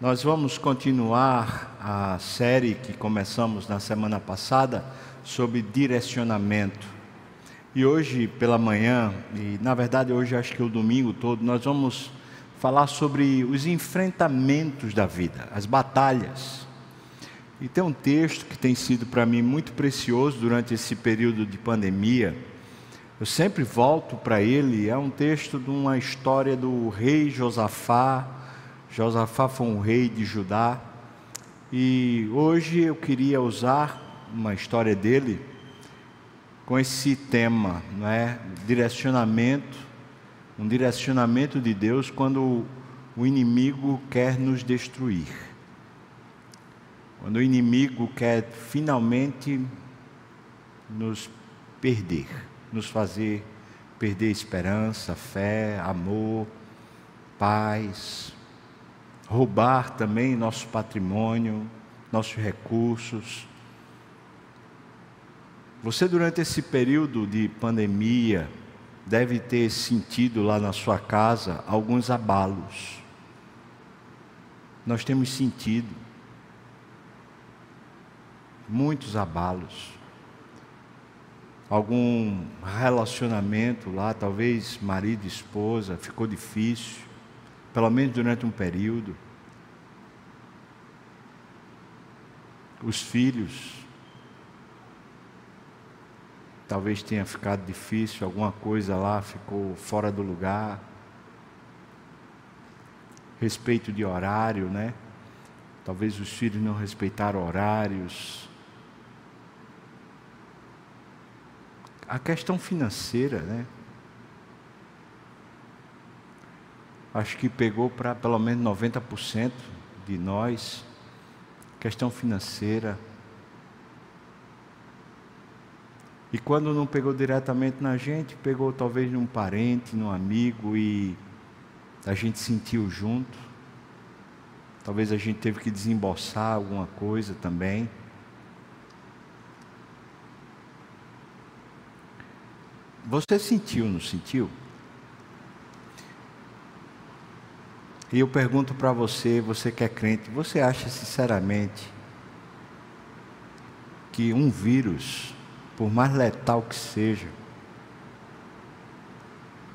Nós vamos continuar a série que começamos na semana passada sobre direcionamento. E hoje pela manhã, e na verdade hoje acho que o domingo todo, nós vamos falar sobre os enfrentamentos da vida, as batalhas. E tem um texto que tem sido para mim muito precioso durante esse período de pandemia. Eu sempre volto para ele, é um texto de uma história do rei Josafá, Josafá foi um rei de Judá. E hoje eu queria usar uma história dele com esse tema, não é? Direcionamento, um direcionamento de Deus quando o inimigo quer nos destruir. Quando o inimigo quer finalmente nos perder, nos fazer perder esperança, fé, amor, paz, roubar também nosso patrimônio, nossos recursos. Você, durante esse período de pandemia, deve ter sentido lá na sua casa alguns abalos. Nós temos sentido muitos abalos. Algum relacionamento lá, talvez marido e esposa, ficou difícil pelo menos durante um período. Os filhos, talvez tenha ficado difícil, alguma coisa lá ficou fora do lugar. Respeito de horário, né? Talvez os filhos não respeitaram horários. A questão financeira, né? Acho que pegou para pelo menos 90% de nós, questão financeira. E quando não pegou diretamente na gente, pegou talvez num parente, num amigo e a gente sentiu junto. Talvez a gente teve que desembolsar alguma coisa também. Você sentiu, não sentiu? E eu pergunto para você, você que é crente, você acha sinceramente que um vírus, por mais letal que seja,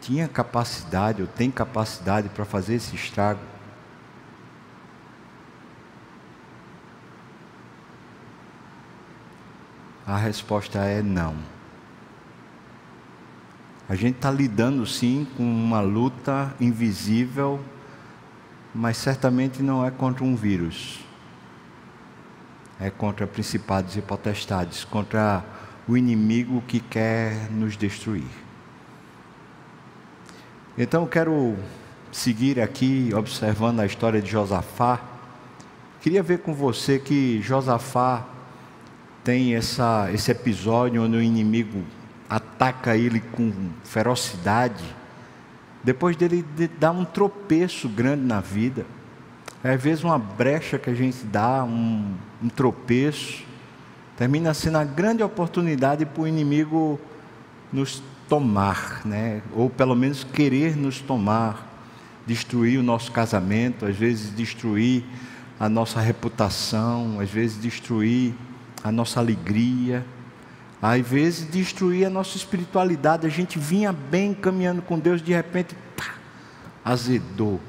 tinha capacidade ou tem capacidade para fazer esse estrago? A resposta é não. A gente está lidando sim com uma luta invisível mas certamente não é contra um vírus. É contra principados e potestades, contra o inimigo que quer nos destruir. Então eu quero seguir aqui observando a história de Josafá. Queria ver com você que Josafá tem essa, esse episódio onde o inimigo ataca ele com ferocidade depois dele dar um tropeço grande na vida, às vezes uma brecha que a gente dá, um, um tropeço, termina sendo a grande oportunidade para o inimigo nos tomar, né? ou pelo menos querer nos tomar, destruir o nosso casamento, às vezes destruir a nossa reputação, às vezes destruir a nossa alegria, às vezes destruir a nossa espiritualidade. A gente vinha bem caminhando com Deus, de repente, pá, azedou.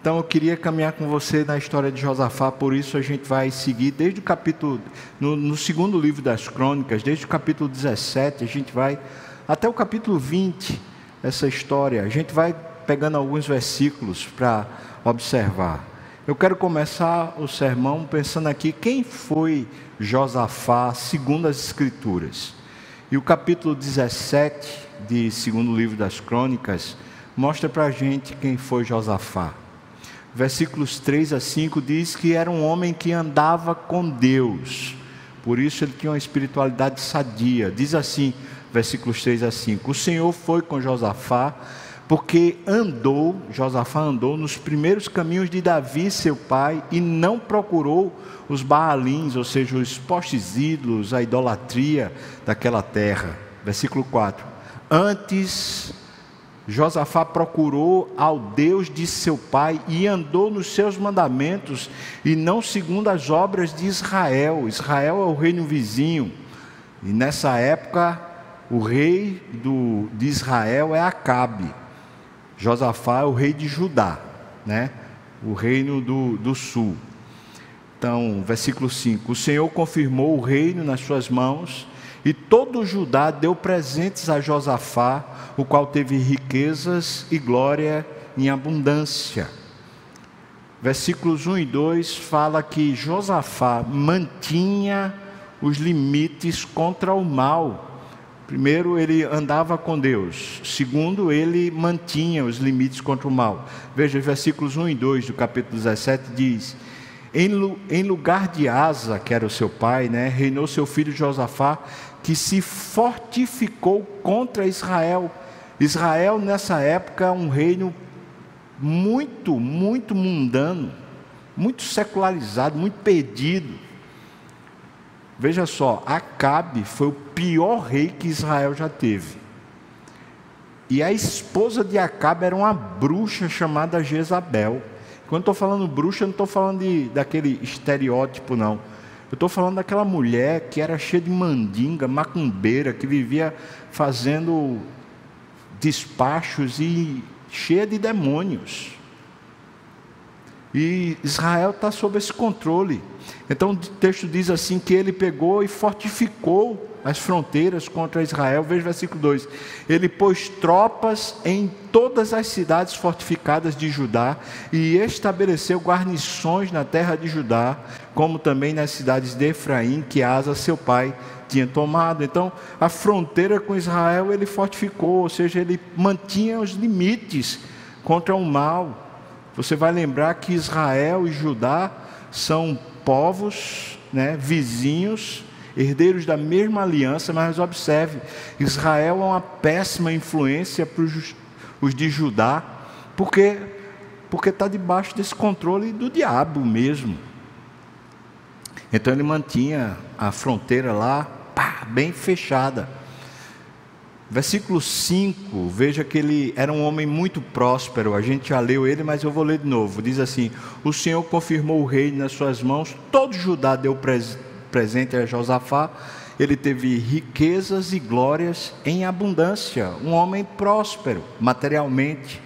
Então eu queria caminhar com você na história de Josafá, por isso a gente vai seguir desde o capítulo, no, no, segundo livro das crônicas, desde o capítulo 17, a gente vai até o capítulo 20, essa história. A gente vai pegando alguns versículos para observar. Eu quero começar o sermão pensando aqui quem foi Josafá segundo as Escrituras. E o capítulo 17 de segundo livro das Crônicas mostra para a gente quem foi Josafá. Versículos 3 a 5 diz que era um homem que andava com Deus, por isso ele tinha uma espiritualidade sadia. Diz assim, versículos 3 a 5: O Senhor foi com Josafá porque andou, Josafá andou nos primeiros caminhos de Davi, seu pai, e não procurou os Baalins, ou seja, os postes ídolos, a idolatria daquela terra. Versículo 4. Antes Josafá procurou ao Deus de seu pai e andou nos seus mandamentos e não segundo as obras de Israel. Israel é o reino vizinho. E nessa época, o rei do, de Israel é Acabe. Josafá é o rei de Judá, né? o reino do, do sul. Então, versículo 5: O Senhor confirmou o reino nas suas mãos e todo Judá deu presentes a Josafá, o qual teve riquezas e glória em abundância. Versículos 1 e 2 fala que Josafá mantinha os limites contra o mal. Primeiro, ele andava com Deus. Segundo, ele mantinha os limites contra o mal. Veja, versículos 1 e 2 do capítulo 17 diz: Em lugar de Asa, que era o seu pai, né, reinou seu filho Josafá, que se fortificou contra Israel. Israel, nessa época, é um reino muito, muito mundano, muito secularizado, muito perdido. Veja só, Acabe foi o pior rei que Israel já teve. E a esposa de Acabe era uma bruxa chamada Jezabel. Quando estou falando bruxa, não estou falando de, daquele estereótipo, não. Eu estou falando daquela mulher que era cheia de mandinga, macumbeira, que vivia fazendo despachos e cheia de demônios. E Israel está sob esse controle. Então o texto diz assim: que ele pegou e fortificou as fronteiras contra Israel. Veja o versículo 2: Ele pôs tropas em todas as cidades fortificadas de Judá e estabeleceu guarnições na terra de Judá, como também nas cidades de Efraim, que Asa, seu pai, tinha tomado. Então, a fronteira com Israel ele fortificou, ou seja, ele mantinha os limites contra o mal. Você vai lembrar que Israel e Judá são povos né, vizinhos, herdeiros da mesma aliança, mas observe: Israel é uma péssima influência para os de Judá, porque porque está debaixo desse controle do diabo mesmo. Então ele mantinha a fronteira lá pá, bem fechada. Versículo 5, veja que ele era um homem muito próspero, a gente já leu ele, mas eu vou ler de novo. Diz assim: O Senhor confirmou o reino nas suas mãos, todo Judá deu presente a Josafá, ele teve riquezas e glórias em abundância, um homem próspero materialmente.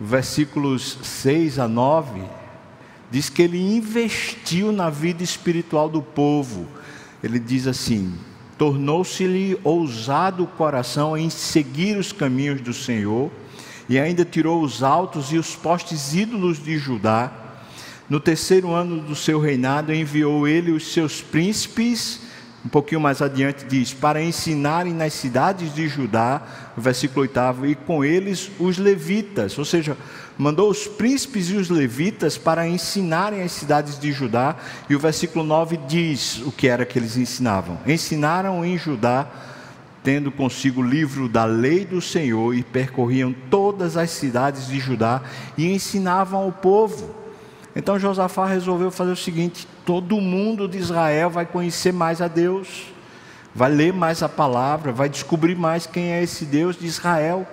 Versículos 6 a 9 diz que ele investiu na vida espiritual do povo. Ele diz assim: tornou-se-lhe ousado o coração em seguir os caminhos do Senhor, e ainda tirou os altos e os postes ídolos de Judá. No terceiro ano do seu reinado, enviou ele os seus príncipes, um pouquinho mais adiante diz, para ensinarem nas cidades de Judá, versículo 8, e com eles os levitas, ou seja, mandou os príncipes e os levitas para ensinarem as cidades de Judá, e o versículo 9 diz o que era que eles ensinavam. Ensinaram em Judá, tendo consigo o livro da lei do Senhor, e percorriam todas as cidades de Judá e ensinavam ao povo. Então Josafá resolveu fazer o seguinte: todo mundo de Israel vai conhecer mais a Deus, vai ler mais a palavra, vai descobrir mais quem é esse Deus de Israel.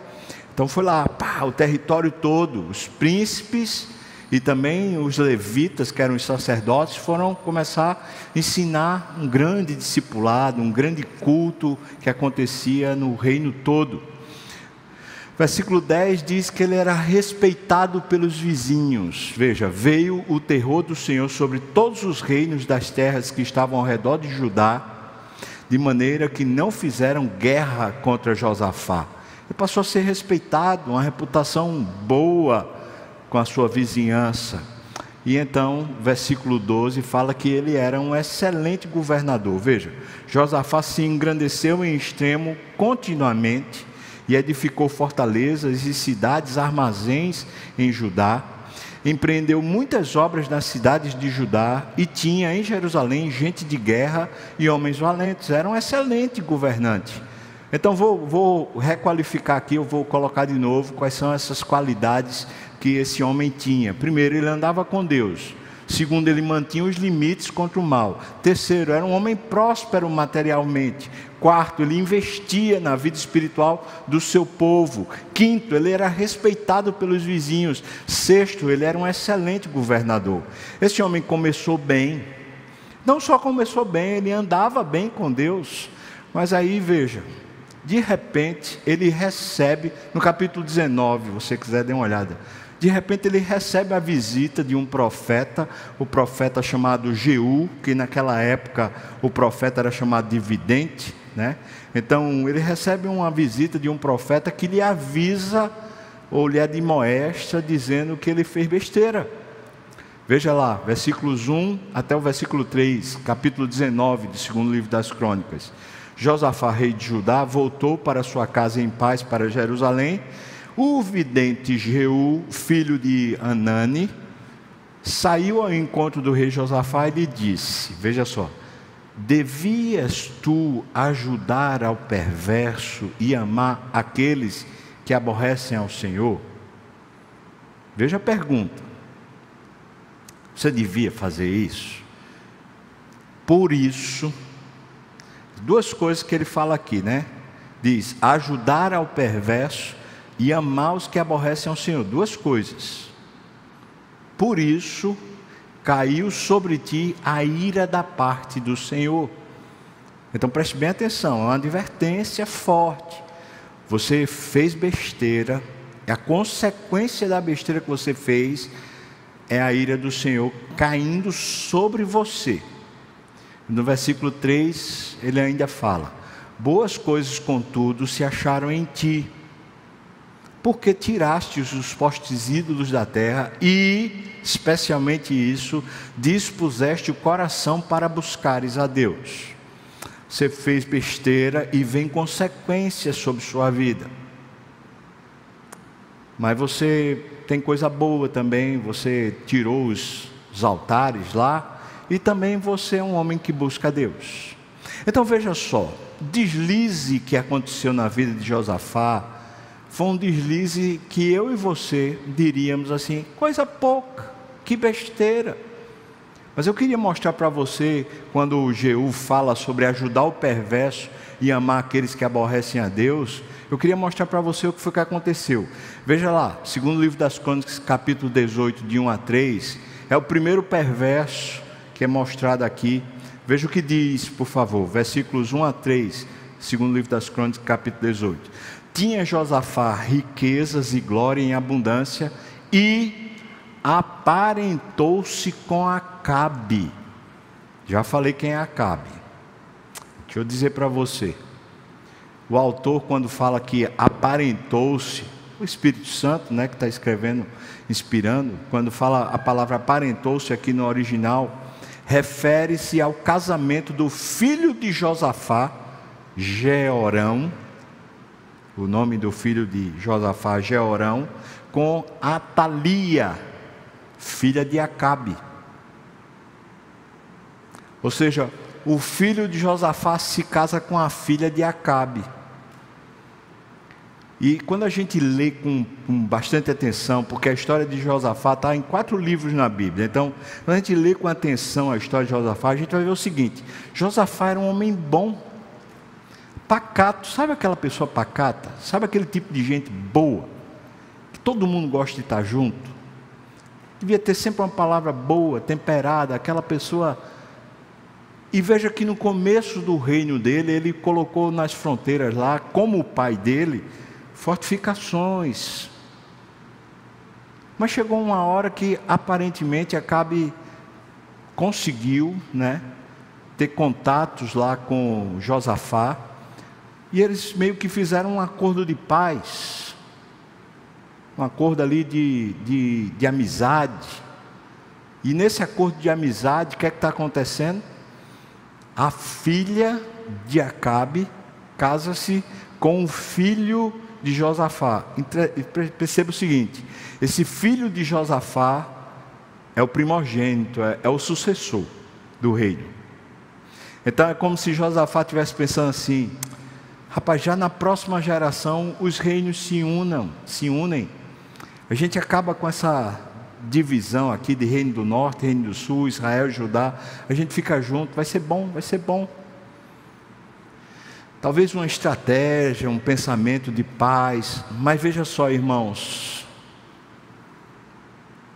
Então foi lá, pá, o território todo, os príncipes e também os levitas, que eram os sacerdotes, foram começar a ensinar um grande discipulado, um grande culto que acontecia no reino todo. Versículo 10 diz que ele era respeitado pelos vizinhos. Veja, veio o terror do Senhor sobre todos os reinos das terras que estavam ao redor de Judá, de maneira que não fizeram guerra contra Josafá ele passou a ser respeitado, uma reputação boa com a sua vizinhança. E então, versículo 12 fala que ele era um excelente governador. Veja, Josafá se engrandeceu em extremo continuamente e edificou fortalezas e cidades, armazéns em Judá. Empreendeu muitas obras nas cidades de Judá e tinha em Jerusalém gente de guerra e homens valentes. Era um excelente governante. Então vou, vou requalificar aqui, eu vou colocar de novo quais são essas qualidades que esse homem tinha. Primeiro, ele andava com Deus. Segundo, ele mantinha os limites contra o mal. Terceiro, era um homem próspero materialmente. Quarto, ele investia na vida espiritual do seu povo. Quinto, ele era respeitado pelos vizinhos. Sexto, ele era um excelente governador. Esse homem começou bem. Não só começou bem, ele andava bem com Deus. Mas aí veja, de repente ele recebe, no capítulo 19, se você quiser dar uma olhada, de repente ele recebe a visita de um profeta, o profeta chamado Jeú, que naquela época o profeta era chamado de vidente, né? Então ele recebe uma visita de um profeta que lhe avisa ou lhe admoesta dizendo que ele fez besteira. Veja lá, versículos 1 até o versículo 3, capítulo 19 do segundo livro das Crônicas. Josafá, rei de Judá, voltou para sua casa em paz para Jerusalém. O vidente Jeú, filho de Anani, saiu ao encontro do rei Josafá e lhe disse: Veja só, devias tu ajudar ao perverso e amar aqueles que aborrecem ao Senhor? Veja a pergunta. Você devia fazer isso? Por isso, duas coisas que ele fala aqui, né? Diz: ajudar ao perverso e amar os que aborrecem ao Senhor. Duas coisas. Por isso caiu sobre ti a ira da parte do Senhor. Então preste bem atenção, é uma advertência forte. Você fez besteira, a consequência da besteira que você fez é a ira do Senhor caindo sobre você. No versículo 3, ele ainda fala: Boas coisas, contudo, se acharam em ti, porque tiraste os postes ídolos da terra e, especialmente isso, dispuseste o coração para buscares a Deus. Você fez besteira e vem consequências sobre sua vida. Mas você tem coisa boa também, você tirou os, os altares lá, e também você é um homem que busca Deus. Então veja só, deslize que aconteceu na vida de Josafá foi um deslize que eu e você diríamos assim, coisa pouca, que besteira. Mas eu queria mostrar para você, quando o Jeú fala sobre ajudar o perverso e amar aqueles que aborrecem a Deus, eu queria mostrar para você o que foi que aconteceu. Veja lá, segundo livro das Crônicas, capítulo 18, de 1 a 3, é o primeiro perverso que é mostrado aqui. Veja o que diz, por favor, versículos 1 a 3, segundo livro das Crônicas, capítulo 18. Tinha Josafá riquezas e glória em abundância e aparentou-se com Acabe. Já falei quem é Acabe. Deixa eu dizer para você. O autor, quando fala que aparentou-se, o Espírito Santo, né, que está escrevendo, inspirando, quando fala a palavra aparentou-se aqui no original, refere-se ao casamento do filho de Josafá, Georão, o nome do filho de Josafá, Georão, com Atalia, filha de Acabe. Ou seja, o filho de Josafá se casa com a filha de Acabe. E quando a gente lê com, com, bastante atenção, porque a história de Josafá está em quatro livros na Bíblia, então, quando a gente lê com atenção a história de Josafá, a gente vai ver o seguinte: Josafá era um homem bom, pacato, sabe aquela pessoa pacata? Sabe aquele tipo de gente boa, que todo mundo gosta de estar junto? Devia ter sempre uma palavra boa, temperada, aquela pessoa. E veja que no começo do reino dele, ele colocou nas fronteiras lá, como o pai dele, fortificações. Mas chegou uma hora que aparentemente Acabe conseguiu, né, ter contatos lá com Josafá, e eles meio que fizeram um acordo de paz, um acordo ali de, de, de amizade. E nesse acordo de amizade, o que é que está acontecendo? A filha de Acabe casa-se com o filho de Josafá. Perceba o seguinte: esse filho de Josafá é o primogênito, é, é o sucessor do reino. Então é como se Josafá estivesse pensando assim: rapaz, já na próxima geração os reinos se unam, se unem. A gente acaba com essa divisão aqui de Reino do Norte, Reino do Sul, Israel Judá. A gente fica junto, vai ser bom, vai ser bom. Talvez uma estratégia, um pensamento de paz, mas veja só, irmãos,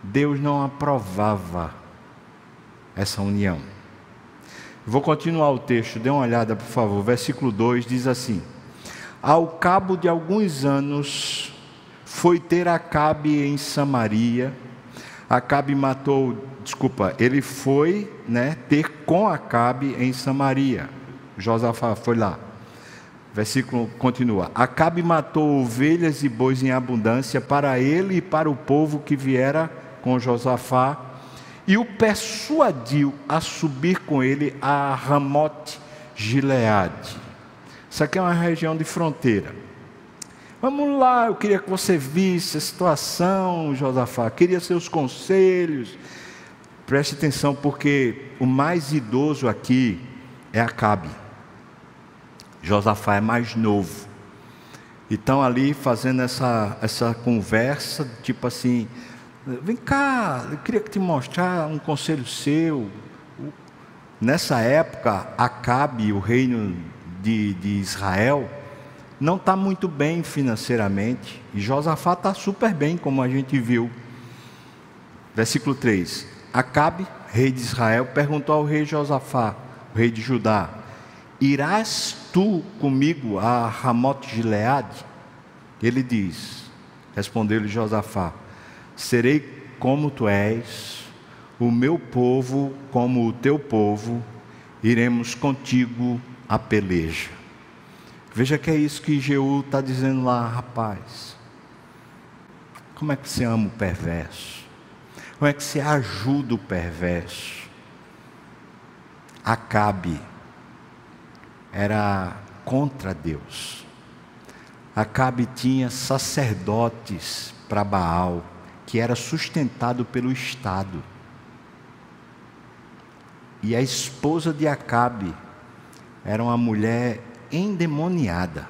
Deus não aprovava essa união. Vou continuar o texto, dê uma olhada, por favor. Versículo 2 diz assim: Ao cabo de alguns anos, foi ter Acabe em Samaria. Acabe matou, desculpa, ele foi né, ter com Acabe em Samaria. Josafá foi lá. Versículo continua: Acabe matou ovelhas e bois em abundância para ele e para o povo que viera com Josafá e o persuadiu a subir com ele a Ramote Gileade. Isso aqui é uma região de fronteira. Vamos lá, eu queria que você visse a situação, Josafá, queria seus conselhos. Preste atenção, porque o mais idoso aqui é Acabe. Josafá é mais novo. Então ali fazendo essa, essa conversa, tipo assim, Vem cá, eu queria te mostrar um conselho seu. Nessa época, Acabe, o reino de, de Israel, não está muito bem financeiramente. E Josafá está super bem, como a gente viu. Versículo 3: Acabe, rei de Israel, perguntou ao rei Josafá, rei de Judá: Irás tu comigo a Ramote Gileade? Ele diz: Respondeu-lhe Josafá: serei como tu és, o meu povo como o teu povo, iremos contigo a peleja. Veja que é isso que Jeú está dizendo lá, rapaz. Como é que você ama o perverso? Como é que você ajuda o perverso? Acabe era contra Deus. Acabe tinha sacerdotes para Baal que era sustentado pelo Estado. E a esposa de Acabe era uma mulher endemoniada,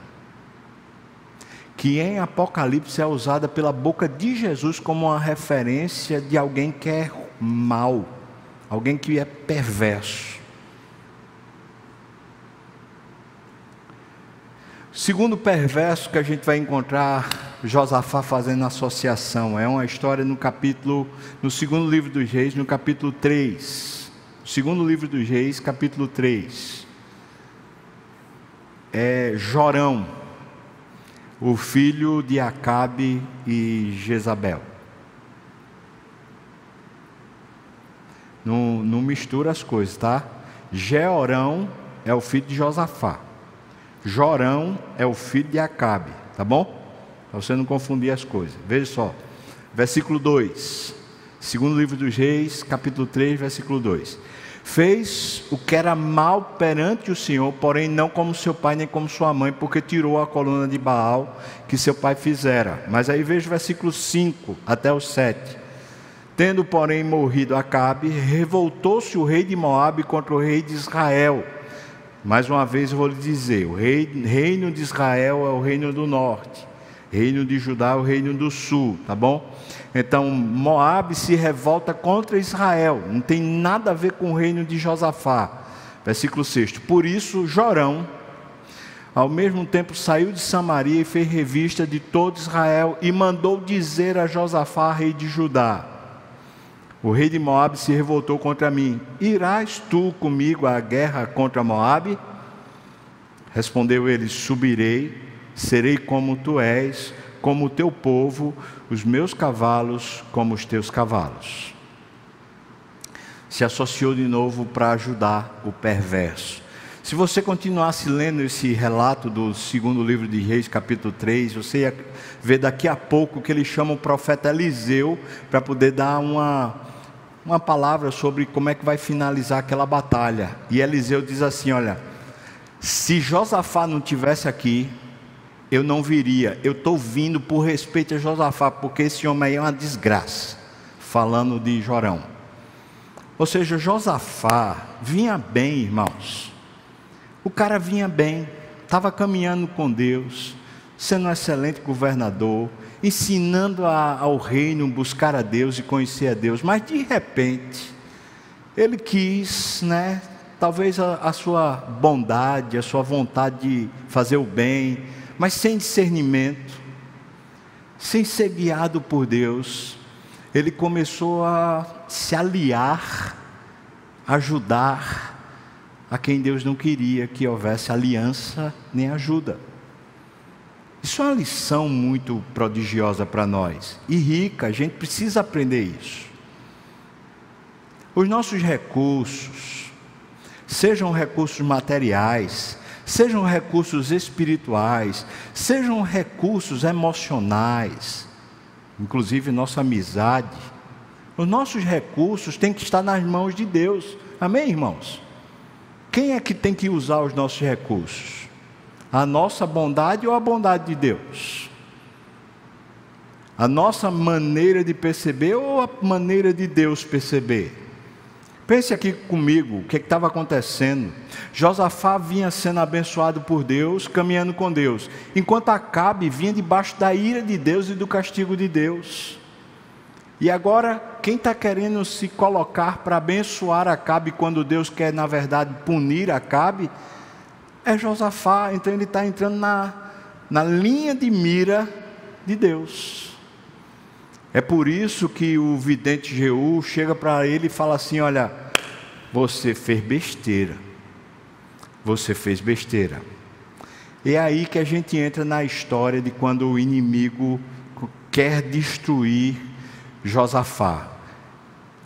que em Apocalipse é usada pela boca de Jesus como uma referência de alguém que é mal, alguém que é perverso. Segundo perverso que a gente vai encontrar Josafá fazendo associação. É uma história no capítulo, no segundo livro dos reis, no capítulo 3. Segundo livro dos reis, capítulo 3. É Jorão, o filho de Acabe e Jezabel. Não, não mistura as coisas, tá? Jeorão é o filho de Josafá. Jorão é o filho de Acabe, tá bom? para você não confundir as coisas. Veja só, versículo 2, segundo livro dos Reis, capítulo 3, versículo 2. Fez o que era mal perante o Senhor, porém não como seu pai nem como sua mãe, porque tirou a coluna de Baal que seu pai fizera. Mas aí veja o versículo 5 até o 7. Tendo, porém, morrido Acabe, revoltou-se o rei de Moabe contra o rei de Israel. Mais uma vez eu vou lhe dizer: o rei, reino de Israel é o reino do norte reino de Judá, o reino do sul, tá bom? Então Moab se revolta contra Israel, não tem nada a ver com o reino de Josafá. Versículo 6. Por isso Jorão, ao mesmo tempo saiu de Samaria e fez revista de todo Israel e mandou dizer a Josafá, rei de Judá: O rei de Moab se revoltou contra mim. Irás tu comigo à guerra contra Moab? Respondeu ele: Subirei serei como tu és, como o teu povo, os meus cavalos como os teus cavalos. Se associou de novo para ajudar o perverso. Se você continuasse lendo esse relato do segundo livro de Reis, capítulo 3, você ia ver daqui a pouco que ele chama o profeta Eliseu para poder dar uma, uma palavra sobre como é que vai finalizar aquela batalha. E Eliseu diz assim: Olha, se Josafá não tivesse aqui, eu não viria. Eu estou vindo por respeito a Josafá, porque esse homem aí é uma desgraça. Falando de Jorão. Ou seja, Josafá vinha bem, irmãos. O cara vinha bem, estava caminhando com Deus, sendo um excelente governador. ensinando a, ao reino buscar a Deus e conhecer a Deus, mas de repente ele quis, né, talvez a, a sua bondade, a sua vontade de fazer o bem, mas sem discernimento, sem ser guiado por Deus, ele começou a se aliar, ajudar a quem Deus não queria que houvesse aliança nem ajuda. Isso é uma lição muito prodigiosa para nós e rica, a gente precisa aprender isso. Os nossos recursos, sejam recursos materiais, sejam recursos espirituais, sejam recursos emocionais, inclusive nossa amizade, os nossos recursos têm que estar nas mãos de Deus. Amém, irmãos? Quem é que tem que usar os nossos recursos? A nossa bondade ou a bondade de Deus? A nossa maneira de perceber ou a maneira de Deus perceber? Pense aqui comigo o que é estava acontecendo. Josafá vinha sendo abençoado por Deus, caminhando com Deus, enquanto Acabe vinha debaixo da ira de Deus e do castigo de Deus. E agora, quem está querendo se colocar para abençoar Acabe quando Deus quer, na verdade, punir Acabe, é Josafá, então ele está entrando na, na linha de mira de Deus. É por isso que o vidente Jeú chega para ele e fala assim: Olha, você fez besteira. Você fez besteira. É aí que a gente entra na história de quando o inimigo quer destruir Josafá.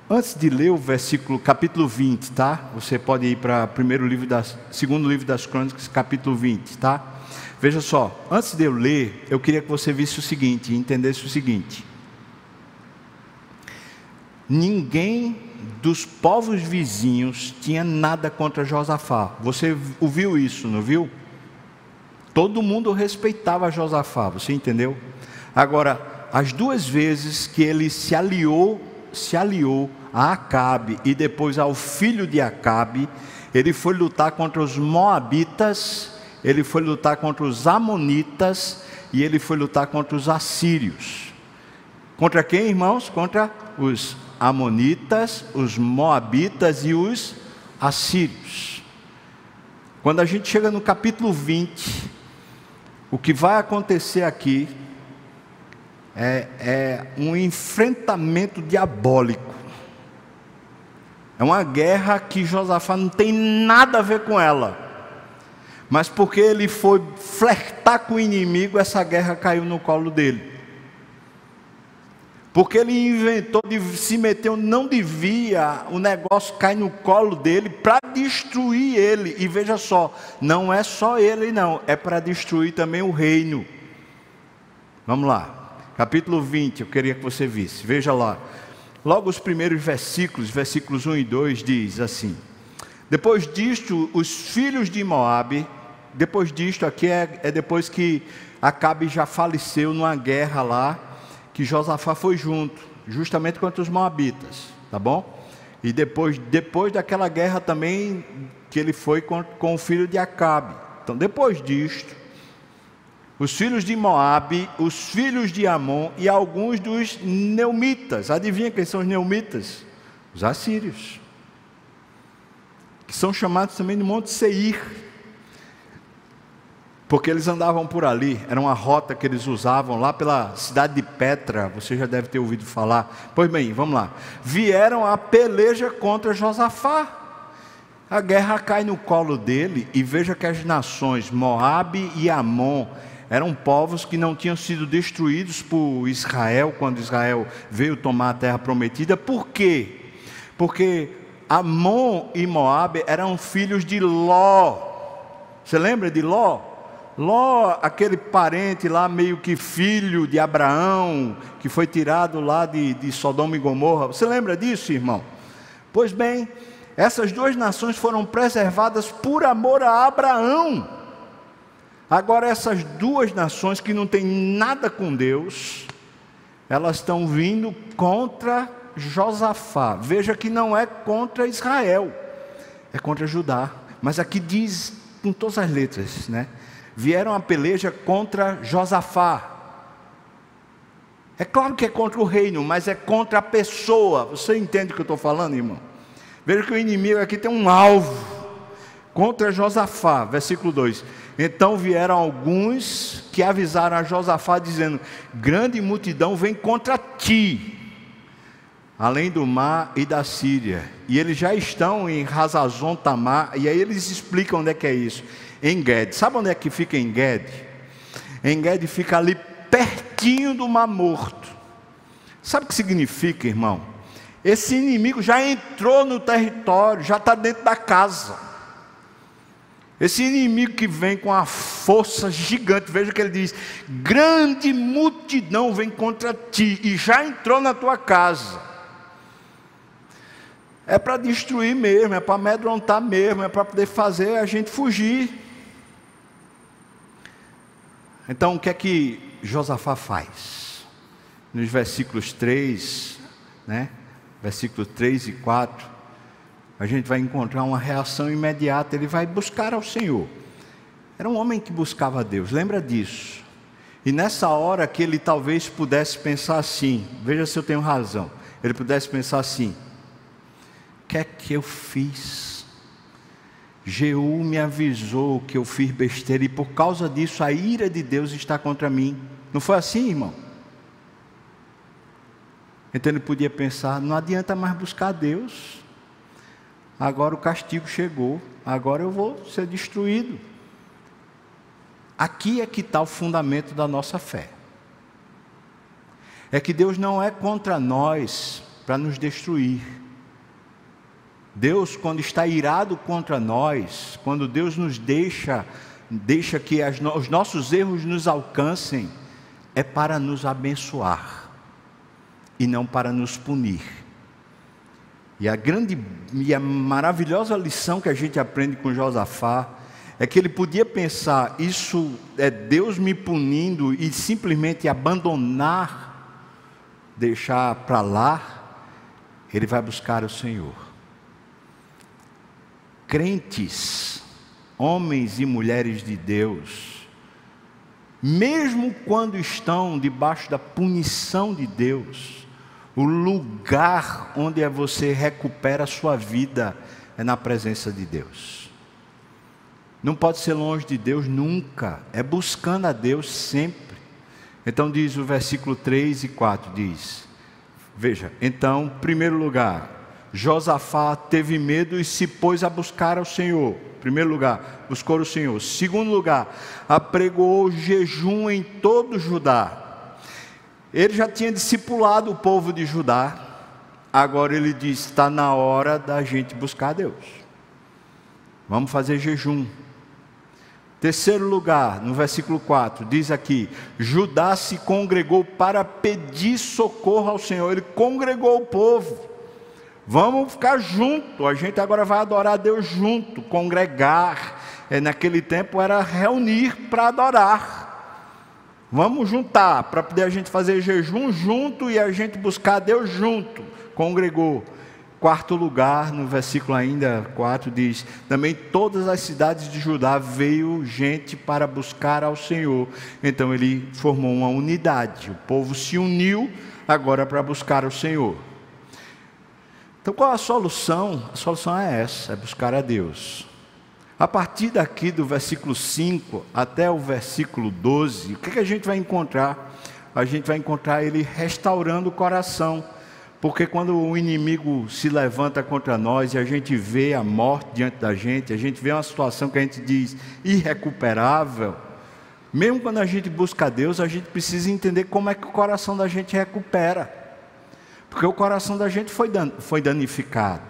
Antes de ler o versículo, capítulo 20, tá? Você pode ir para primeiro livro das, segundo livro das Crônicas, capítulo 20, tá? Veja só, antes de eu ler, eu queria que você visse o seguinte, entendesse o seguinte. Ninguém dos povos vizinhos tinha nada contra Josafá. Você ouviu isso, não viu? Todo mundo respeitava Josafá, você entendeu? Agora, as duas vezes que ele se aliou, se aliou a Acabe e depois ao filho de Acabe, ele foi lutar contra os Moabitas, ele foi lutar contra os Amonitas e ele foi lutar contra os Assírios. Contra quem, irmãos? Contra os Amonitas, os Moabitas e os Assírios. Quando a gente chega no capítulo 20, o que vai acontecer aqui é, é um enfrentamento diabólico. É uma guerra que Josafá não tem nada a ver com ela. Mas porque ele foi flertar com o inimigo, essa guerra caiu no colo dele. Porque ele inventou de se meter, não devia, o negócio cai no colo dele para destruir ele. E veja só, não é só ele, não, é para destruir também o reino. Vamos lá, capítulo 20, eu queria que você visse, veja lá. Logo os primeiros versículos, versículos 1 e 2, diz assim: Depois disto, os filhos de Moabe, depois disto aqui é, é depois que Acabe já faleceu numa guerra lá, que Josafá foi junto, justamente contra os Moabitas, tá bom? E depois, depois daquela guerra também que ele foi com, com o filho de Acabe. Então, depois disto, os filhos de Moabe, os filhos de Amon e alguns dos neumitas. Adivinha quem são os neumitas? Os assírios. Que são chamados também de Monte Seir. Porque eles andavam por ali, era uma rota que eles usavam lá pela cidade de Petra, você já deve ter ouvido falar. Pois bem, vamos lá. Vieram a peleja contra Josafá. A guerra cai no colo dele e veja que as nações Moabe e Amon eram povos que não tinham sido destruídos por Israel quando Israel veio tomar a terra prometida. Por quê? Porque Amon e Moabe eram filhos de Ló. Você lembra de Ló? Ló, aquele parente lá, meio que filho de Abraão, que foi tirado lá de, de Sodoma e Gomorra. Você lembra disso, irmão? Pois bem, essas duas nações foram preservadas por amor a Abraão. Agora, essas duas nações que não têm nada com Deus, elas estão vindo contra Josafá. Veja que não é contra Israel, é contra Judá. Mas aqui diz com todas as letras, né? Vieram a peleja contra Josafá. É claro que é contra o reino, mas é contra a pessoa. Você entende o que eu estou falando, irmão? Veja que o inimigo aqui tem um alvo contra Josafá, versículo 2. Então vieram alguns que avisaram a Josafá, dizendo: Grande multidão vem contra ti, além do mar e da Síria. E eles já estão em Razazon Tamar, e aí eles explicam onde é que é isso. Em Gued. Sabe onde é que fica em Gued? Em Gued fica ali pertinho do Mar Morto. Sabe o que significa, irmão? Esse inimigo já entrou no território, já está dentro da casa. Esse inimigo que vem com a força gigante, veja que ele diz: grande multidão vem contra ti e já entrou na tua casa. É para destruir mesmo, é para amedrontar mesmo, é para poder fazer a gente fugir. Então, o que é que Josafá faz? Nos versículos 3, né? Versículos 3 e 4, a gente vai encontrar uma reação imediata. Ele vai buscar ao Senhor. Era um homem que buscava a Deus, lembra disso. E nessa hora que ele talvez pudesse pensar assim, veja se eu tenho razão. Ele pudesse pensar assim: o que é que eu fiz? Jeú me avisou que eu fiz besteira e por causa disso a ira de Deus está contra mim. Não foi assim, irmão? Então ele podia pensar: não adianta mais buscar Deus. Agora o castigo chegou, agora eu vou ser destruído. Aqui é que está o fundamento da nossa fé. É que Deus não é contra nós para nos destruir. Deus, quando está irado contra nós, quando Deus nos deixa, deixa que as, os nossos erros nos alcancem, é para nos abençoar e não para nos punir. E a grande e a maravilhosa lição que a gente aprende com Josafá é que ele podia pensar, isso é Deus me punindo e simplesmente abandonar, deixar para lá, ele vai buscar o Senhor. Crentes, homens e mulheres de Deus, mesmo quando estão debaixo da punição de Deus, o lugar onde é você recupera a sua vida é na presença de Deus. Não pode ser longe de Deus nunca, é buscando a Deus sempre. Então diz o versículo 3 e 4 diz: Veja, então, em primeiro lugar, Josafá teve medo e se pôs a buscar ao Senhor. Primeiro lugar, buscou o Senhor. Segundo lugar, apregoou jejum em todo Judá. Ele já tinha discipulado o povo de Judá. Agora ele diz: está na hora da gente buscar Deus. Vamos fazer jejum. Terceiro lugar, no versículo 4, diz aqui: Judá se congregou para pedir socorro ao Senhor. Ele congregou o povo. Vamos ficar junto. A gente agora vai adorar a Deus junto, congregar. É, naquele tempo era reunir para adorar. Vamos juntar para poder a gente fazer jejum junto e a gente buscar Deus junto. Congregou. Quarto lugar, no versículo ainda 4 diz: Também todas as cidades de Judá veio gente para buscar ao Senhor. Então ele formou uma unidade. O povo se uniu agora para buscar o Senhor. Então qual a solução? A solução é essa, é buscar a Deus. A partir daqui do versículo 5 até o versículo 12, o que, que a gente vai encontrar? A gente vai encontrar ele restaurando o coração. Porque quando o inimigo se levanta contra nós e a gente vê a morte diante da gente, a gente vê uma situação que a gente diz irrecuperável, mesmo quando a gente busca Deus, a gente precisa entender como é que o coração da gente recupera. Porque o coração da gente foi danificado.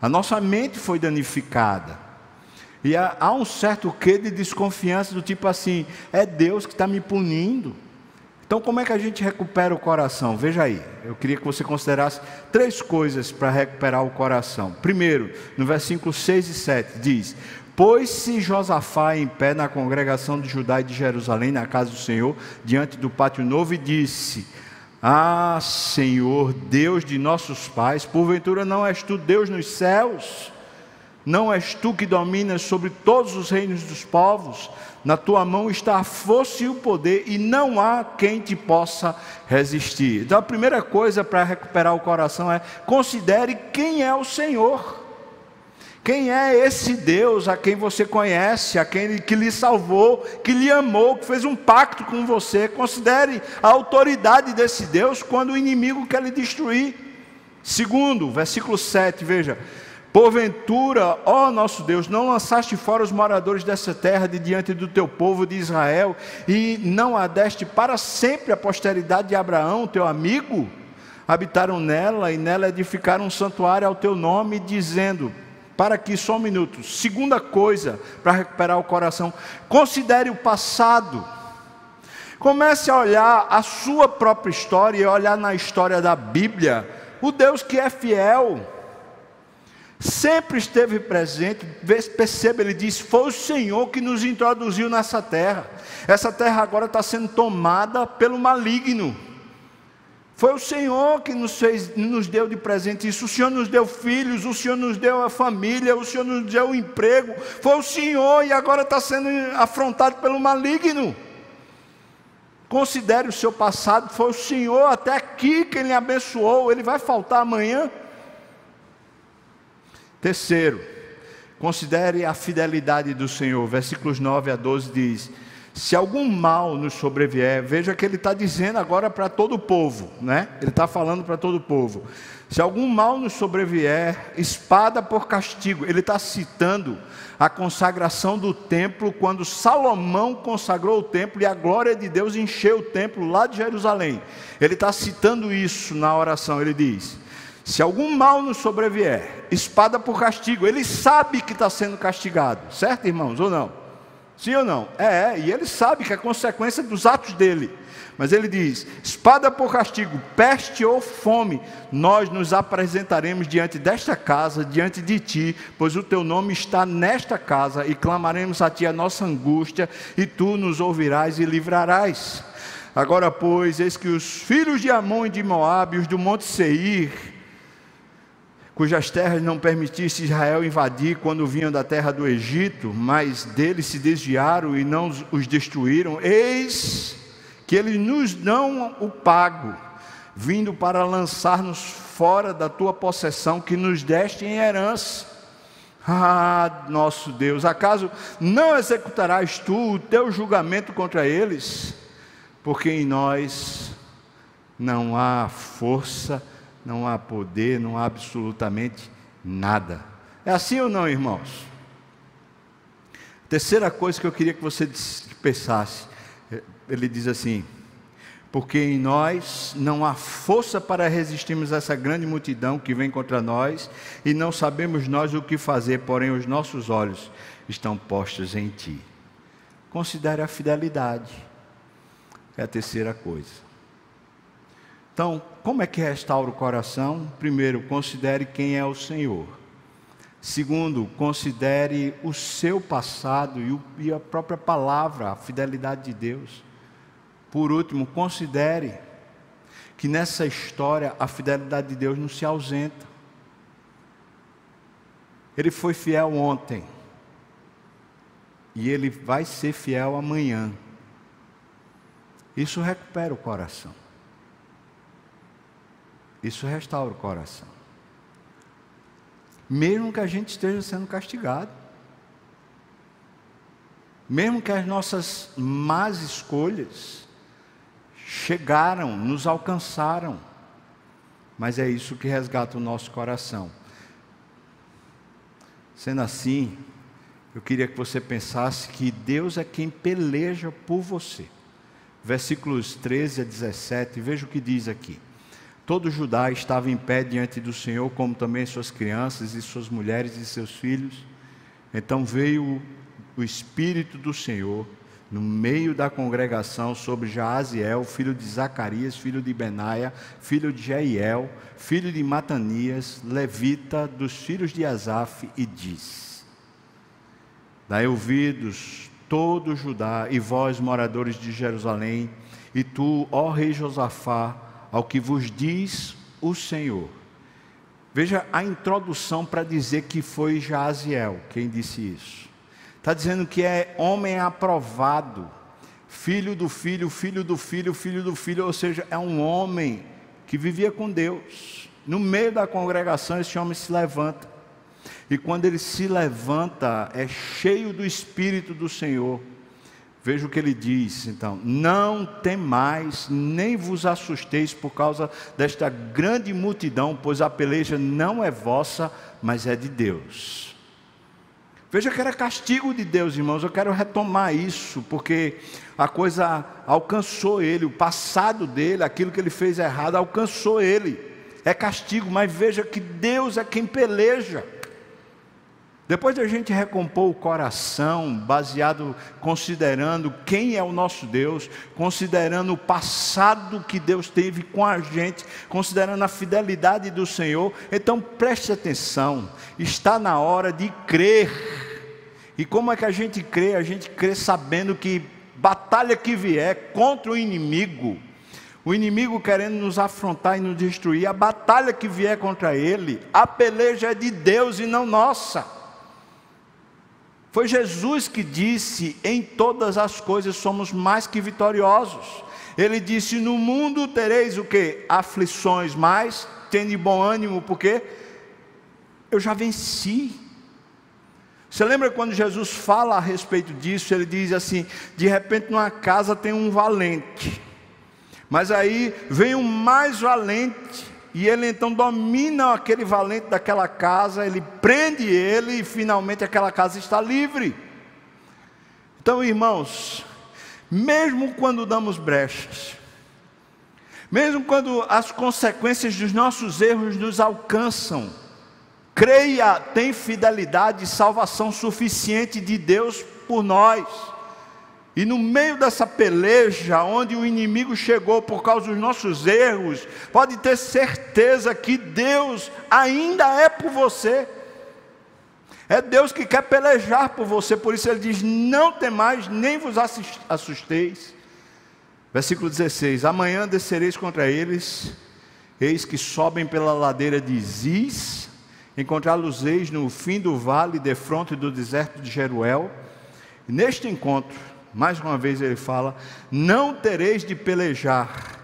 A nossa mente foi danificada. E há, um certo quê de desconfiança do tipo assim: é Deus que está me punindo. Então, como é que a gente recupera o coração? Veja aí, eu queria que você considerasse três coisas para recuperar o coração. Primeiro, no versículo 6 e 7, diz: Pôs-se Josafá em pé na congregação de Judá e de Jerusalém, na casa do Senhor, diante do pátio novo, e disse: ah, Senhor, Deus de nossos pais, porventura não és tu Deus nos céus? Não és tu que dominas sobre todos os reinos dos povos? Na tua mão está a força e o poder, e não há quem te possa resistir. Então, a primeira coisa para recuperar o coração é considere quem é o Senhor. Quem é esse Deus a quem você conhece, a quem que lhe salvou, que lhe amou, que fez um pacto com você? Considere a autoridade desse Deus quando o inimigo quer lhe destruir. Segundo, versículo 7, veja: Porventura, ó nosso Deus, não lançaste fora os moradores dessa terra de diante do teu povo de Israel e não a deste para sempre a posteridade de Abraão, teu amigo? Habitaram nela e nela edificaram um santuário ao teu nome, dizendo: para aqui só um minuto. Segunda coisa para recuperar o coração: considere o passado. Comece a olhar a sua própria história e olhar na história da Bíblia. O Deus que é fiel sempre esteve presente. Perceba, ele diz: Foi o Senhor que nos introduziu nessa terra. Essa terra agora está sendo tomada pelo maligno. Foi o Senhor que nos, fez, nos deu de presente isso. O Senhor nos deu filhos, o Senhor nos deu a família, o Senhor nos deu o emprego. Foi o Senhor e agora está sendo afrontado pelo maligno. Considere o seu passado, foi o Senhor até aqui que Ele abençoou, Ele vai faltar amanhã. Terceiro, considere a fidelidade do Senhor. Versículos 9 a 12 diz: Se algum mal nos sobrevier, veja que ele está dizendo agora para todo o povo, né? Ele está falando para todo o povo. Se algum mal nos sobrevier, espada por castigo. Ele está citando a consagração do templo, quando Salomão consagrou o templo e a glória de Deus encheu o templo lá de Jerusalém. Ele está citando isso na oração. Ele diz: se algum mal nos sobrevier, espada por castigo, ele sabe que está sendo castigado, certo, irmãos, ou não? Sim ou não? É, e ele sabe que é consequência dos atos dele. Mas ele diz: espada por castigo, peste ou fome, nós nos apresentaremos diante desta casa, diante de ti, pois o teu nome está nesta casa, e clamaremos a ti a nossa angústia, e tu nos ouvirás e livrarás. Agora, pois, eis que os filhos de Amon e de Moabe, os do monte Seir, cujas terras não permitisse Israel invadir quando vinham da terra do Egito, mas deles se desviaram e não os destruíram, eis que eles nos dão o pago, vindo para lançar-nos fora da tua possessão que nos deste em herança. Ah, nosso Deus, acaso não executarás tu o teu julgamento contra eles? Porque em nós não há força não há poder, não há absolutamente nada. É assim ou não, irmãos? Terceira coisa que eu queria que você pensasse, é, ele diz assim: porque em nós não há força para resistirmos a essa grande multidão que vem contra nós, e não sabemos nós o que fazer, porém os nossos olhos estão postos em Ti. Considere a fidelidade, é a terceira coisa. Então, como é que restaura o coração? Primeiro, considere quem é o Senhor. Segundo, considere o seu passado e, o, e a própria palavra, a fidelidade de Deus. Por último, considere que nessa história a fidelidade de Deus não se ausenta. Ele foi fiel ontem. E ele vai ser fiel amanhã. Isso recupera o coração. Isso restaura o coração. Mesmo que a gente esteja sendo castigado. Mesmo que as nossas más escolhas chegaram, nos alcançaram. Mas é isso que resgata o nosso coração. Sendo assim, eu queria que você pensasse que Deus é quem peleja por você. Versículos 13 a 17, veja o que diz aqui. Todo Judá estava em pé diante do Senhor, como também suas crianças e suas mulheres e seus filhos. Então veio o Espírito do Senhor no meio da congregação sobre Jaaziel, filho de Zacarias, filho de Benaia, filho de Jeiel, filho de Matanias, levita dos filhos de Asaf, e diz: Dai ouvidos todo Judá e vós, moradores de Jerusalém, e tu, ó rei Josafá, ao que vos diz o Senhor. Veja a introdução para dizer que foi Jaziel quem disse isso. Está dizendo que é homem aprovado, filho do filho, filho do filho, filho do filho, ou seja, é um homem que vivia com Deus. No meio da congregação, esse homem se levanta. E quando ele se levanta, é cheio do Espírito do Senhor. Veja o que ele diz, então: Não temais, nem vos assusteis por causa desta grande multidão, pois a peleja não é vossa, mas é de Deus. Veja que era castigo de Deus, irmãos. Eu quero retomar isso, porque a coisa alcançou ele, o passado dele, aquilo que ele fez errado, alcançou ele. É castigo, mas veja que Deus é quem peleja. Depois de a gente recompor o coração, baseado, considerando quem é o nosso Deus, considerando o passado que Deus teve com a gente, considerando a fidelidade do Senhor, então preste atenção, está na hora de crer e como é que a gente crê? A gente crê sabendo que batalha que vier contra o inimigo, o inimigo querendo nos afrontar e nos destruir, a batalha que vier contra ele, a peleja é de Deus e não nossa. Foi Jesus que disse: em todas as coisas somos mais que vitoriosos. Ele disse: no mundo tereis o que? Aflições, mas tende bom ânimo, porque eu já venci. Você lembra quando Jesus fala a respeito disso? Ele diz assim: de repente numa casa tem um valente, mas aí vem um mais valente, e ele então domina aquele valente daquela casa, ele prende ele e finalmente aquela casa está livre. Então, irmãos, mesmo quando damos brechas, mesmo quando as consequências dos nossos erros nos alcançam, Creia, tem fidelidade e salvação suficiente de Deus por nós. E no meio dessa peleja, onde o inimigo chegou por causa dos nossos erros, pode ter certeza que Deus ainda é por você. É Deus que quer pelejar por você, por isso ele diz: Não temais, nem vos assusteis. Versículo 16: Amanhã descereis contra eles, eis que sobem pela ladeira de Ziz, encontrá-los-eis no fim do vale, de fronte do deserto de Jeruel. Neste encontro, mais uma vez ele fala: não tereis de pelejar,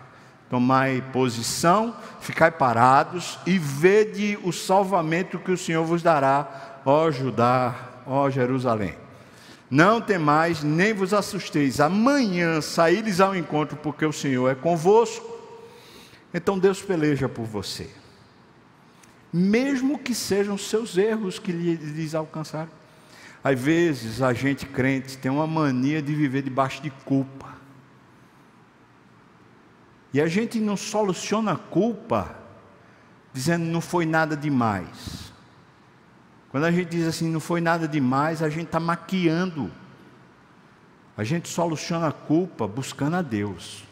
tomai posição, ficai parados e vede o salvamento que o Senhor vos dará, ó Judá, ó Jerusalém. Não temais, nem vos assusteis. Amanhã saíres ao encontro, porque o Senhor é convosco. Então Deus peleja por você mesmo que sejam seus erros que lhes alcançaram. Às vezes a gente crente tem uma mania de viver debaixo de culpa. E a gente não soluciona a culpa dizendo não foi nada demais. Quando a gente diz assim, não foi nada demais, a gente está maquiando. A gente soluciona a culpa buscando a Deus.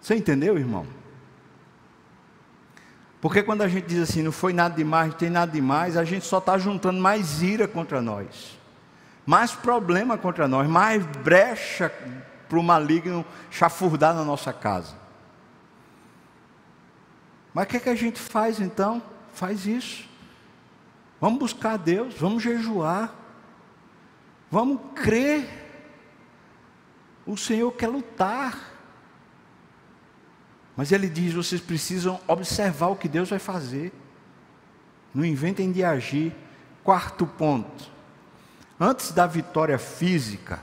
Você entendeu, irmão? Porque quando a gente diz assim, não foi nada demais, não tem nada demais, a gente só está juntando mais ira contra nós, mais problema contra nós, mais brecha para o maligno chafurdar na nossa casa. Mas o que, é que a gente faz então? Faz isso. Vamos buscar a Deus, vamos jejuar, vamos crer. O Senhor quer lutar. Mas ele diz: vocês precisam observar o que Deus vai fazer. Não inventem de agir. Quarto ponto. Antes da vitória física,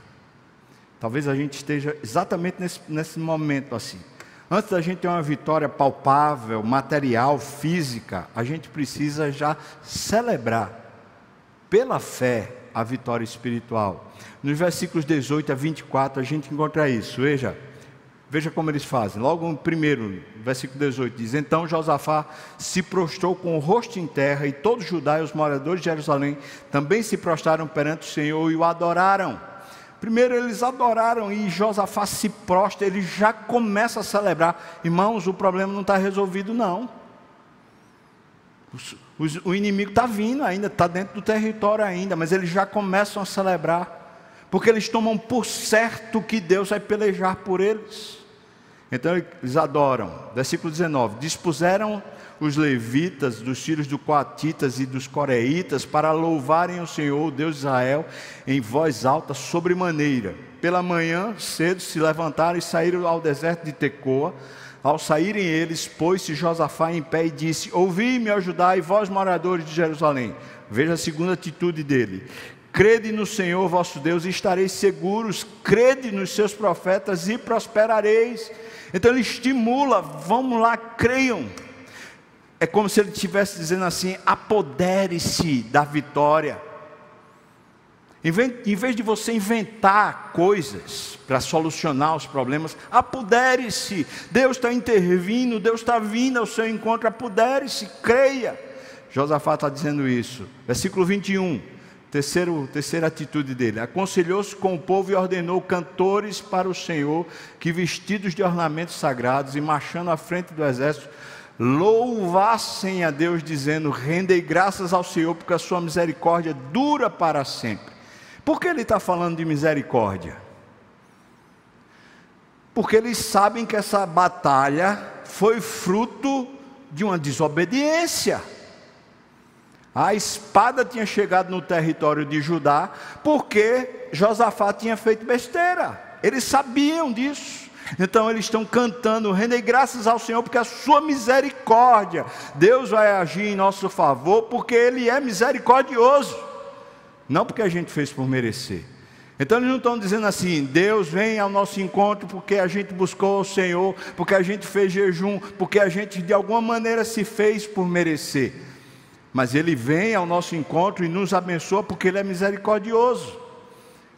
talvez a gente esteja exatamente nesse, nesse momento assim. Antes da gente ter uma vitória palpável, material, física, a gente precisa já celebrar, pela fé, a vitória espiritual. Nos versículos 18 a 24, a gente encontra isso. Veja. Veja como eles fazem. Logo no primeiro, versículo 18, diz: Então Josafá se prostrou com o rosto em terra, e todos os Judá e os moradores de Jerusalém também se prostraram perante o Senhor e o adoraram. Primeiro eles adoraram e Josafá se prostra, ele já começa a celebrar. Irmãos, o problema não está resolvido, não. O inimigo está vindo ainda, está dentro do território ainda, mas eles já começam a celebrar, porque eles tomam por certo que Deus vai pelejar por eles. Então eles adoram. Versículo 19: Dispuseram os levitas, dos filhos do Coatitas e dos Coreitas, para louvarem o Senhor, o Deus de Israel, em voz alta, sobremaneira. Pela manhã, cedo, se levantaram e saíram ao deserto de Tecoa. Ao saírem eles, pôs-se Josafá em pé e disse: Ouvi-me, ajudai, vós moradores de Jerusalém. Veja a segunda atitude dele. Crede no Senhor vosso Deus e estareis seguros, crede nos seus profetas e prosperareis. Então ele estimula, vamos lá, creiam. É como se ele estivesse dizendo assim: apodere-se da vitória. Em vez de você inventar coisas para solucionar os problemas, apodere-se. Deus está intervindo, Deus está vindo ao seu encontro, apodere-se, creia. Josafá está dizendo isso. Versículo 21, terceiro, terceira atitude dele. Aconselhou-se com o povo e ordenou cantores para o Senhor, que vestidos de ornamentos sagrados e marchando à frente do exército, louvassem a Deus, dizendo: Rendei graças ao Senhor, porque a sua misericórdia dura para sempre. Por que ele está falando de misericórdia? Porque eles sabem que essa batalha foi fruto de uma desobediência. A espada tinha chegado no território de Judá porque Josafá tinha feito besteira. Eles sabiam disso. Então eles estão cantando, rendem graças ao Senhor, porque a sua misericórdia, Deus vai agir em nosso favor, porque Ele é misericordioso não porque a gente fez por merecer. Então eles não estão dizendo assim, Deus vem ao nosso encontro porque a gente buscou o Senhor, porque a gente fez jejum, porque a gente de alguma maneira se fez por merecer. Mas Ele vem ao nosso encontro e nos abençoa porque Ele é misericordioso.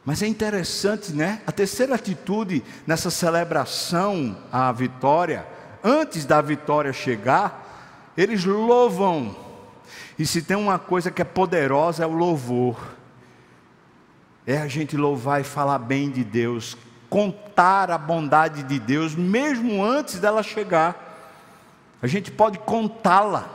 Mas é interessante, né? A terceira atitude nessa celebração à vitória, antes da vitória chegar, eles louvam. E se tem uma coisa que é poderosa é o louvor é a gente louvar e falar bem de Deus, contar a bondade de Deus, mesmo antes dela chegar. A gente pode contá-la,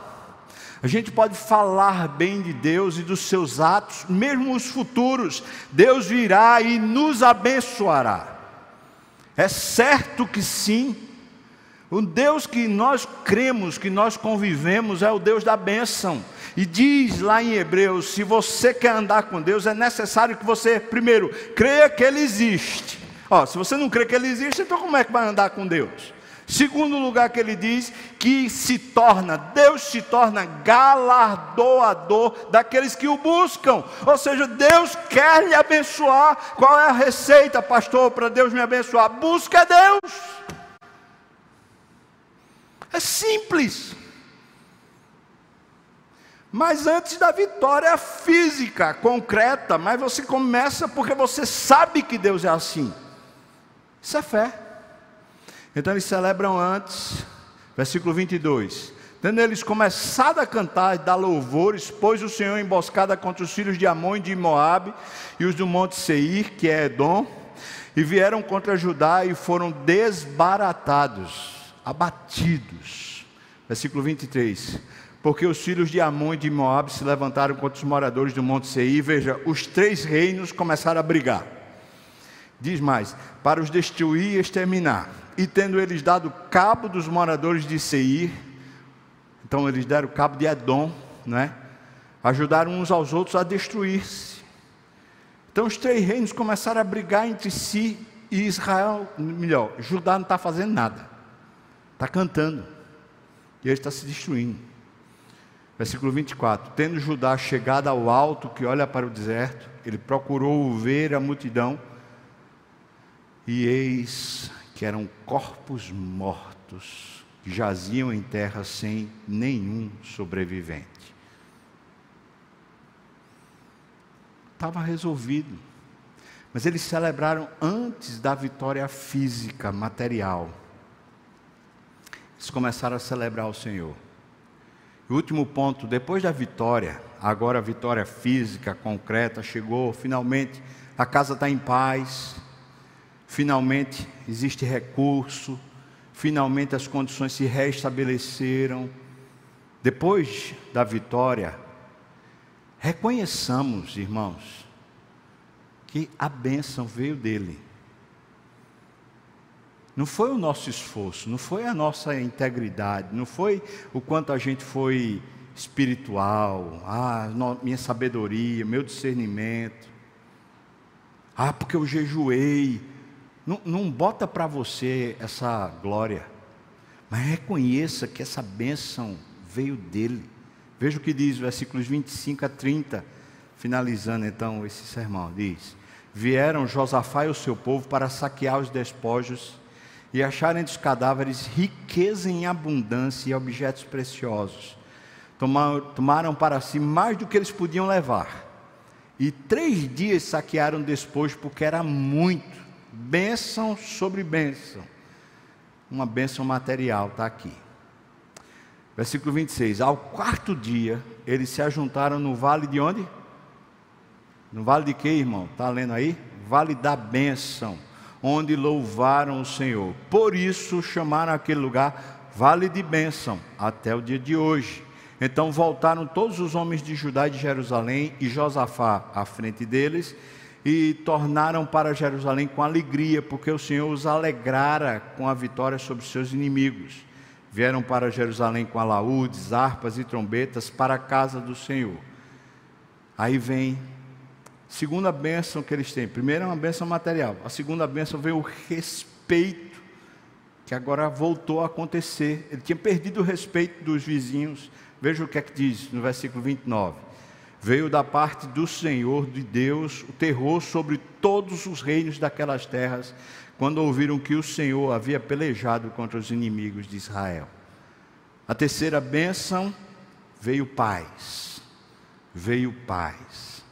a gente pode falar bem de Deus e dos seus atos, mesmo os futuros. Deus virá e nos abençoará. É certo que sim. O Deus que nós cremos, que nós convivemos, é o Deus da bênção. E diz lá em Hebreus: se você quer andar com Deus, é necessário que você, primeiro, creia que Ele existe. Ó, se você não crê que Ele existe, então como é que vai andar com Deus? Segundo lugar que ele diz que se torna, Deus se torna galardoador daqueles que o buscam. Ou seja, Deus quer lhe abençoar. Qual é a receita, pastor, para Deus me abençoar? Busca Deus. É simples. Mas antes da vitória física, concreta, mas você começa porque você sabe que Deus é assim. Isso é fé. Então eles celebram antes, versículo 22. Tendo eles começado a cantar e dar louvores, pôs o Senhor emboscada contra os filhos de Amon e de Moabe e os do monte Seir, que é Edom, e vieram contra Judá e foram desbaratados, abatidos. Versículo 23 porque os filhos de Amon e de Moab se levantaram contra os moradores do Monte Seir. Veja, os três reinos começaram a brigar. Diz mais: para os destruir e exterminar. E tendo eles dado cabo dos moradores de Seir, então eles deram cabo de Edom, né? ajudaram uns aos outros a destruir-se. Então os três reinos começaram a brigar entre si e Israel, melhor, Judá não está fazendo nada, está cantando, e ele está se destruindo. Versículo 24: Tendo Judá chegado ao alto que olha para o deserto, ele procurou ver a multidão, e eis que eram corpos mortos, que jaziam em terra sem nenhum sobrevivente. Estava resolvido. Mas eles celebraram antes da vitória física, material. Eles começaram a celebrar o Senhor. O último ponto, depois da vitória, agora a vitória física, concreta, chegou, finalmente a casa está em paz, finalmente existe recurso, finalmente as condições se restabeleceram. Depois da vitória, reconheçamos, irmãos, que a bênção veio dele. Não foi o nosso esforço, não foi a nossa integridade, não foi o quanto a gente foi espiritual, ah, minha sabedoria, meu discernimento. Ah, porque eu jejuei. Não, não bota para você essa glória, mas reconheça que essa bênção veio dele. Veja o que diz versículos 25 a 30, finalizando então esse sermão. Diz: Vieram Josafá e o seu povo para saquear os despojos e acharem dos cadáveres riqueza em abundância e objetos preciosos. Tomaram, para si mais do que eles podiam levar. E três dias saquearam o despojo, porque era muito. Bênção sobre bênção. Uma bênção material, está aqui. Versículo 26. Ao quarto dia, eles se ajuntaram no vale de onde? No vale de quê, irmão? Está lendo aí? Vale da bênção, onde louvaram o Senhor. Por isso chamaram aquele lugar Vale de Bênção, até o dia de hoje. Então voltaram todos os homens de Judá e de Jerusalém e Josafá à frente deles e tornaram para Jerusalém com alegria, porque o Senhor os alegrara com a vitória sobre seus inimigos. Vieram para Jerusalém com alaúdes, harpas e trombetas para a casa do Senhor. Aí vem segunda bênção que eles têm. Primeiro é uma bênção material. A segunda bênção veio o respeito, que agora voltou a acontecer. Ele tinha perdido o respeito dos vizinhos. Veja o que é que diz no versículo 29. Veio da parte do Senhor, de Deus, o terror sobre todos os reinos daquelas terras, quando ouviram que o Senhor havia pelejado contra os inimigos de Israel. A terceira bênção veio paz. Veio paz.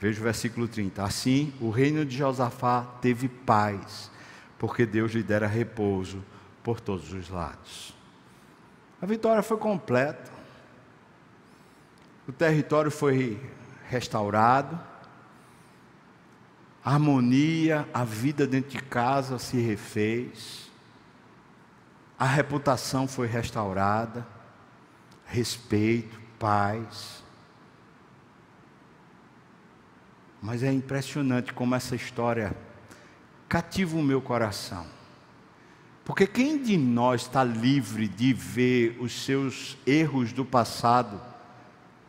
Veja o versículo 30. Assim, o reino de Josafá teve paz, porque Deus lhe dera repouso por todos os lados. A vitória foi completa. O território foi restaurado a harmonia, a vida dentro de casa se refez, a reputação foi restaurada, respeito, paz. Mas é impressionante como essa história cativa o meu coração. Porque quem de nós está livre de ver os seus erros do passado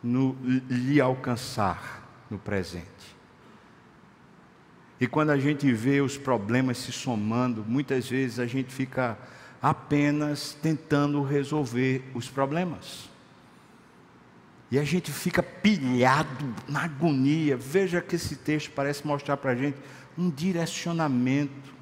no, lhe alcançar no presente? E quando a gente vê os problemas se somando, muitas vezes a gente fica apenas tentando resolver os problemas. E a gente fica pilhado na agonia. Veja que esse texto parece mostrar para a gente um direcionamento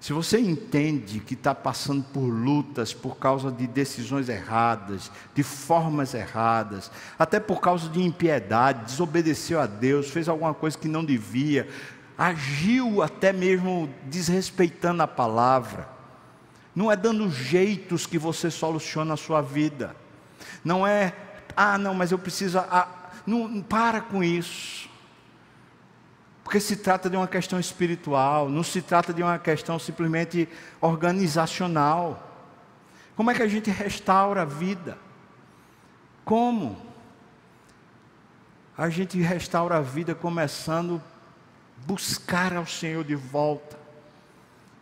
se você entende que está passando por lutas por causa de decisões erradas, de formas erradas, até por causa de impiedade, desobedeceu a Deus, fez alguma coisa que não devia, agiu até mesmo desrespeitando a palavra, não é dando jeitos que você soluciona a sua vida, não é, ah, não, mas eu preciso, ah, não, para com isso. Porque se trata de uma questão espiritual, não se trata de uma questão simplesmente organizacional. Como é que a gente restaura a vida? Como? A gente restaura a vida começando a buscar ao Senhor de volta.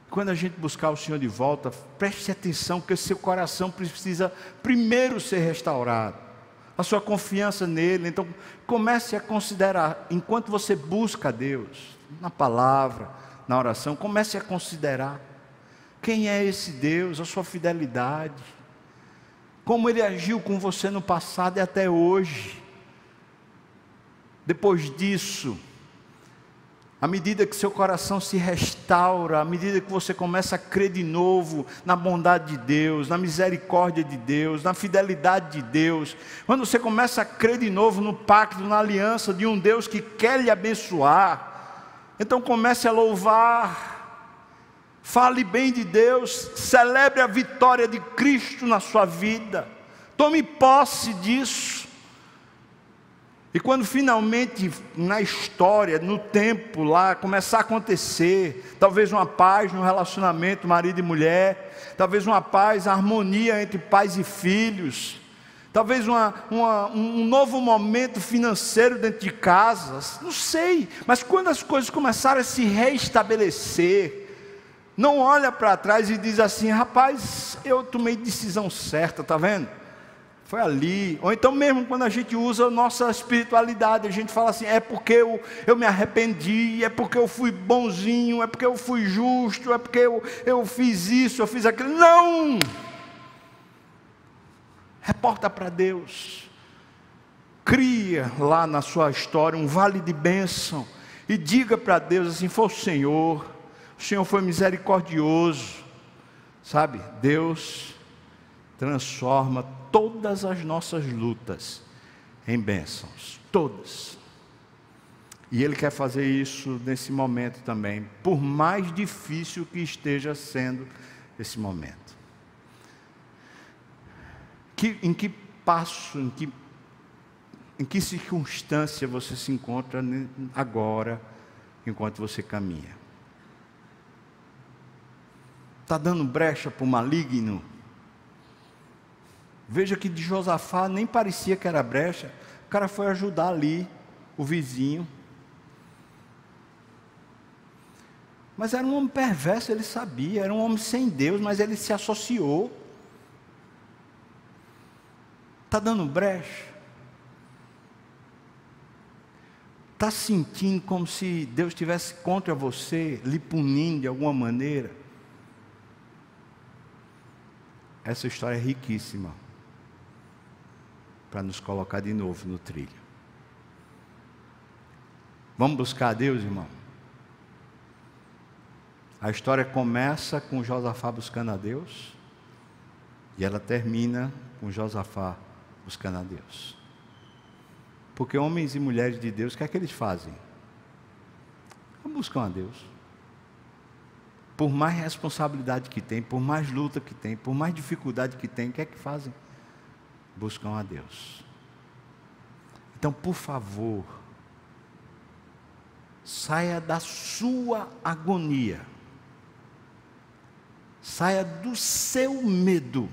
Quando a gente buscar o Senhor de volta, preste atenção que seu coração precisa primeiro ser restaurado a sua confiança nele. Então, comece a considerar, enquanto você busca a Deus, na palavra, na oração, comece a considerar quem é esse Deus, a sua fidelidade, como ele agiu com você no passado e até hoje. Depois disso, à medida que seu coração se restaura, à medida que você começa a crer de novo na bondade de Deus, na misericórdia de Deus, na fidelidade de Deus, quando você começa a crer de novo no pacto, na aliança de um Deus que quer lhe abençoar, então comece a louvar, fale bem de Deus, celebre a vitória de Cristo na sua vida, tome posse disso. E quando finalmente na história, no tempo lá, começar a acontecer, talvez uma paz no relacionamento marido e mulher, talvez uma paz, harmonia entre pais e filhos, talvez uma, uma, um novo momento financeiro dentro de casa, não sei, mas quando as coisas começarem a se reestabelecer, não olha para trás e diz assim: rapaz, eu tomei decisão certa, tá vendo? Foi ali. Ou então, mesmo quando a gente usa a nossa espiritualidade, a gente fala assim: é porque eu, eu me arrependi, é porque eu fui bonzinho, é porque eu fui justo, é porque eu, eu fiz isso, eu fiz aquilo. Não! Reporta para Deus. Cria lá na sua história um vale de bênção. E diga para Deus assim: foi o Senhor o Senhor foi misericordioso, sabe? Deus transforma todas as nossas lutas em bênçãos, todas. E Ele quer fazer isso nesse momento também, por mais difícil que esteja sendo esse momento. Que, em que passo, em que, em que circunstância você se encontra agora, enquanto você caminha? Está dando brecha para o maligno. Veja que de Josafá nem parecia que era brecha. O cara foi ajudar ali, o vizinho. Mas era um homem perverso, ele sabia. Era um homem sem Deus, mas ele se associou. Está dando brecha. Está sentindo como se Deus estivesse contra você, lhe punindo de alguma maneira. Essa história é riquíssima para nos colocar de novo no trilho. Vamos buscar a Deus, irmão? A história começa com Josafá buscando a Deus e ela termina com Josafá buscando a Deus. Porque homens e mulheres de Deus, o que é que eles fazem? Buscam a Deus por mais responsabilidade que tem, por mais luta que tem, por mais dificuldade que tem, o que é que fazem? Buscam a Deus. Então, por favor, saia da sua agonia, saia do seu medo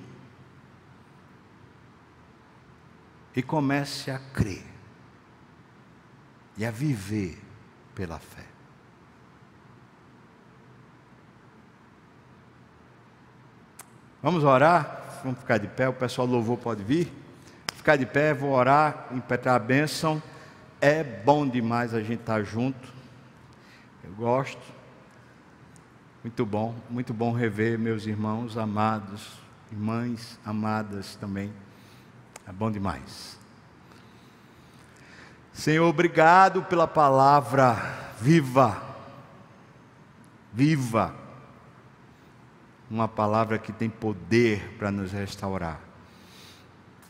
e comece a crer e a viver pela fé. Vamos orar? Vamos ficar de pé, o pessoal louvor pode vir. Ficar de pé, vou orar, impetrar a bênção. É bom demais a gente estar junto. Eu gosto. Muito bom, muito bom rever meus irmãos amados, irmãs amadas também. É bom demais. Senhor, obrigado pela palavra viva. Viva uma palavra que tem poder para nos restaurar.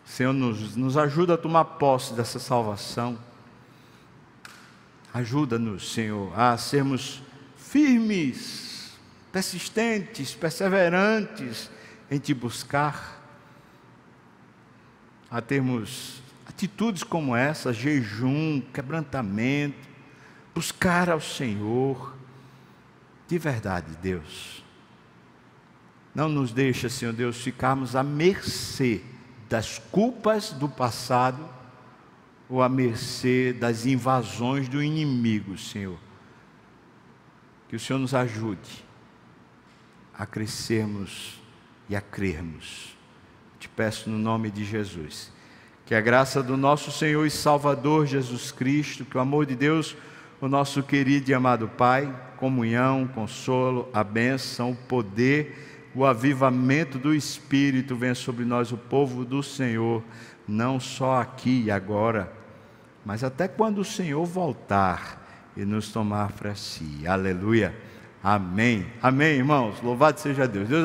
Senhor, nos, nos ajuda a tomar posse dessa salvação. Ajuda-nos, Senhor, a sermos firmes, persistentes, perseverantes em te buscar, a termos atitudes como essa, jejum, quebrantamento, buscar ao Senhor, de verdade, Deus não nos deixa, Senhor Deus, ficarmos à mercê das culpas do passado ou à mercê das invasões do inimigo, Senhor. Que o Senhor nos ajude a crescermos e a crermos. Te peço no nome de Jesus. Que a graça do nosso Senhor e Salvador Jesus Cristo, que o amor de Deus, o nosso querido e amado Pai, comunhão, consolo, a bênção, o poder o avivamento do Espírito venha sobre nós, o povo do Senhor, não só aqui e agora, mas até quando o Senhor voltar e nos tomar para si. Aleluia. Amém. Amém, irmãos. Louvado seja Deus. Deus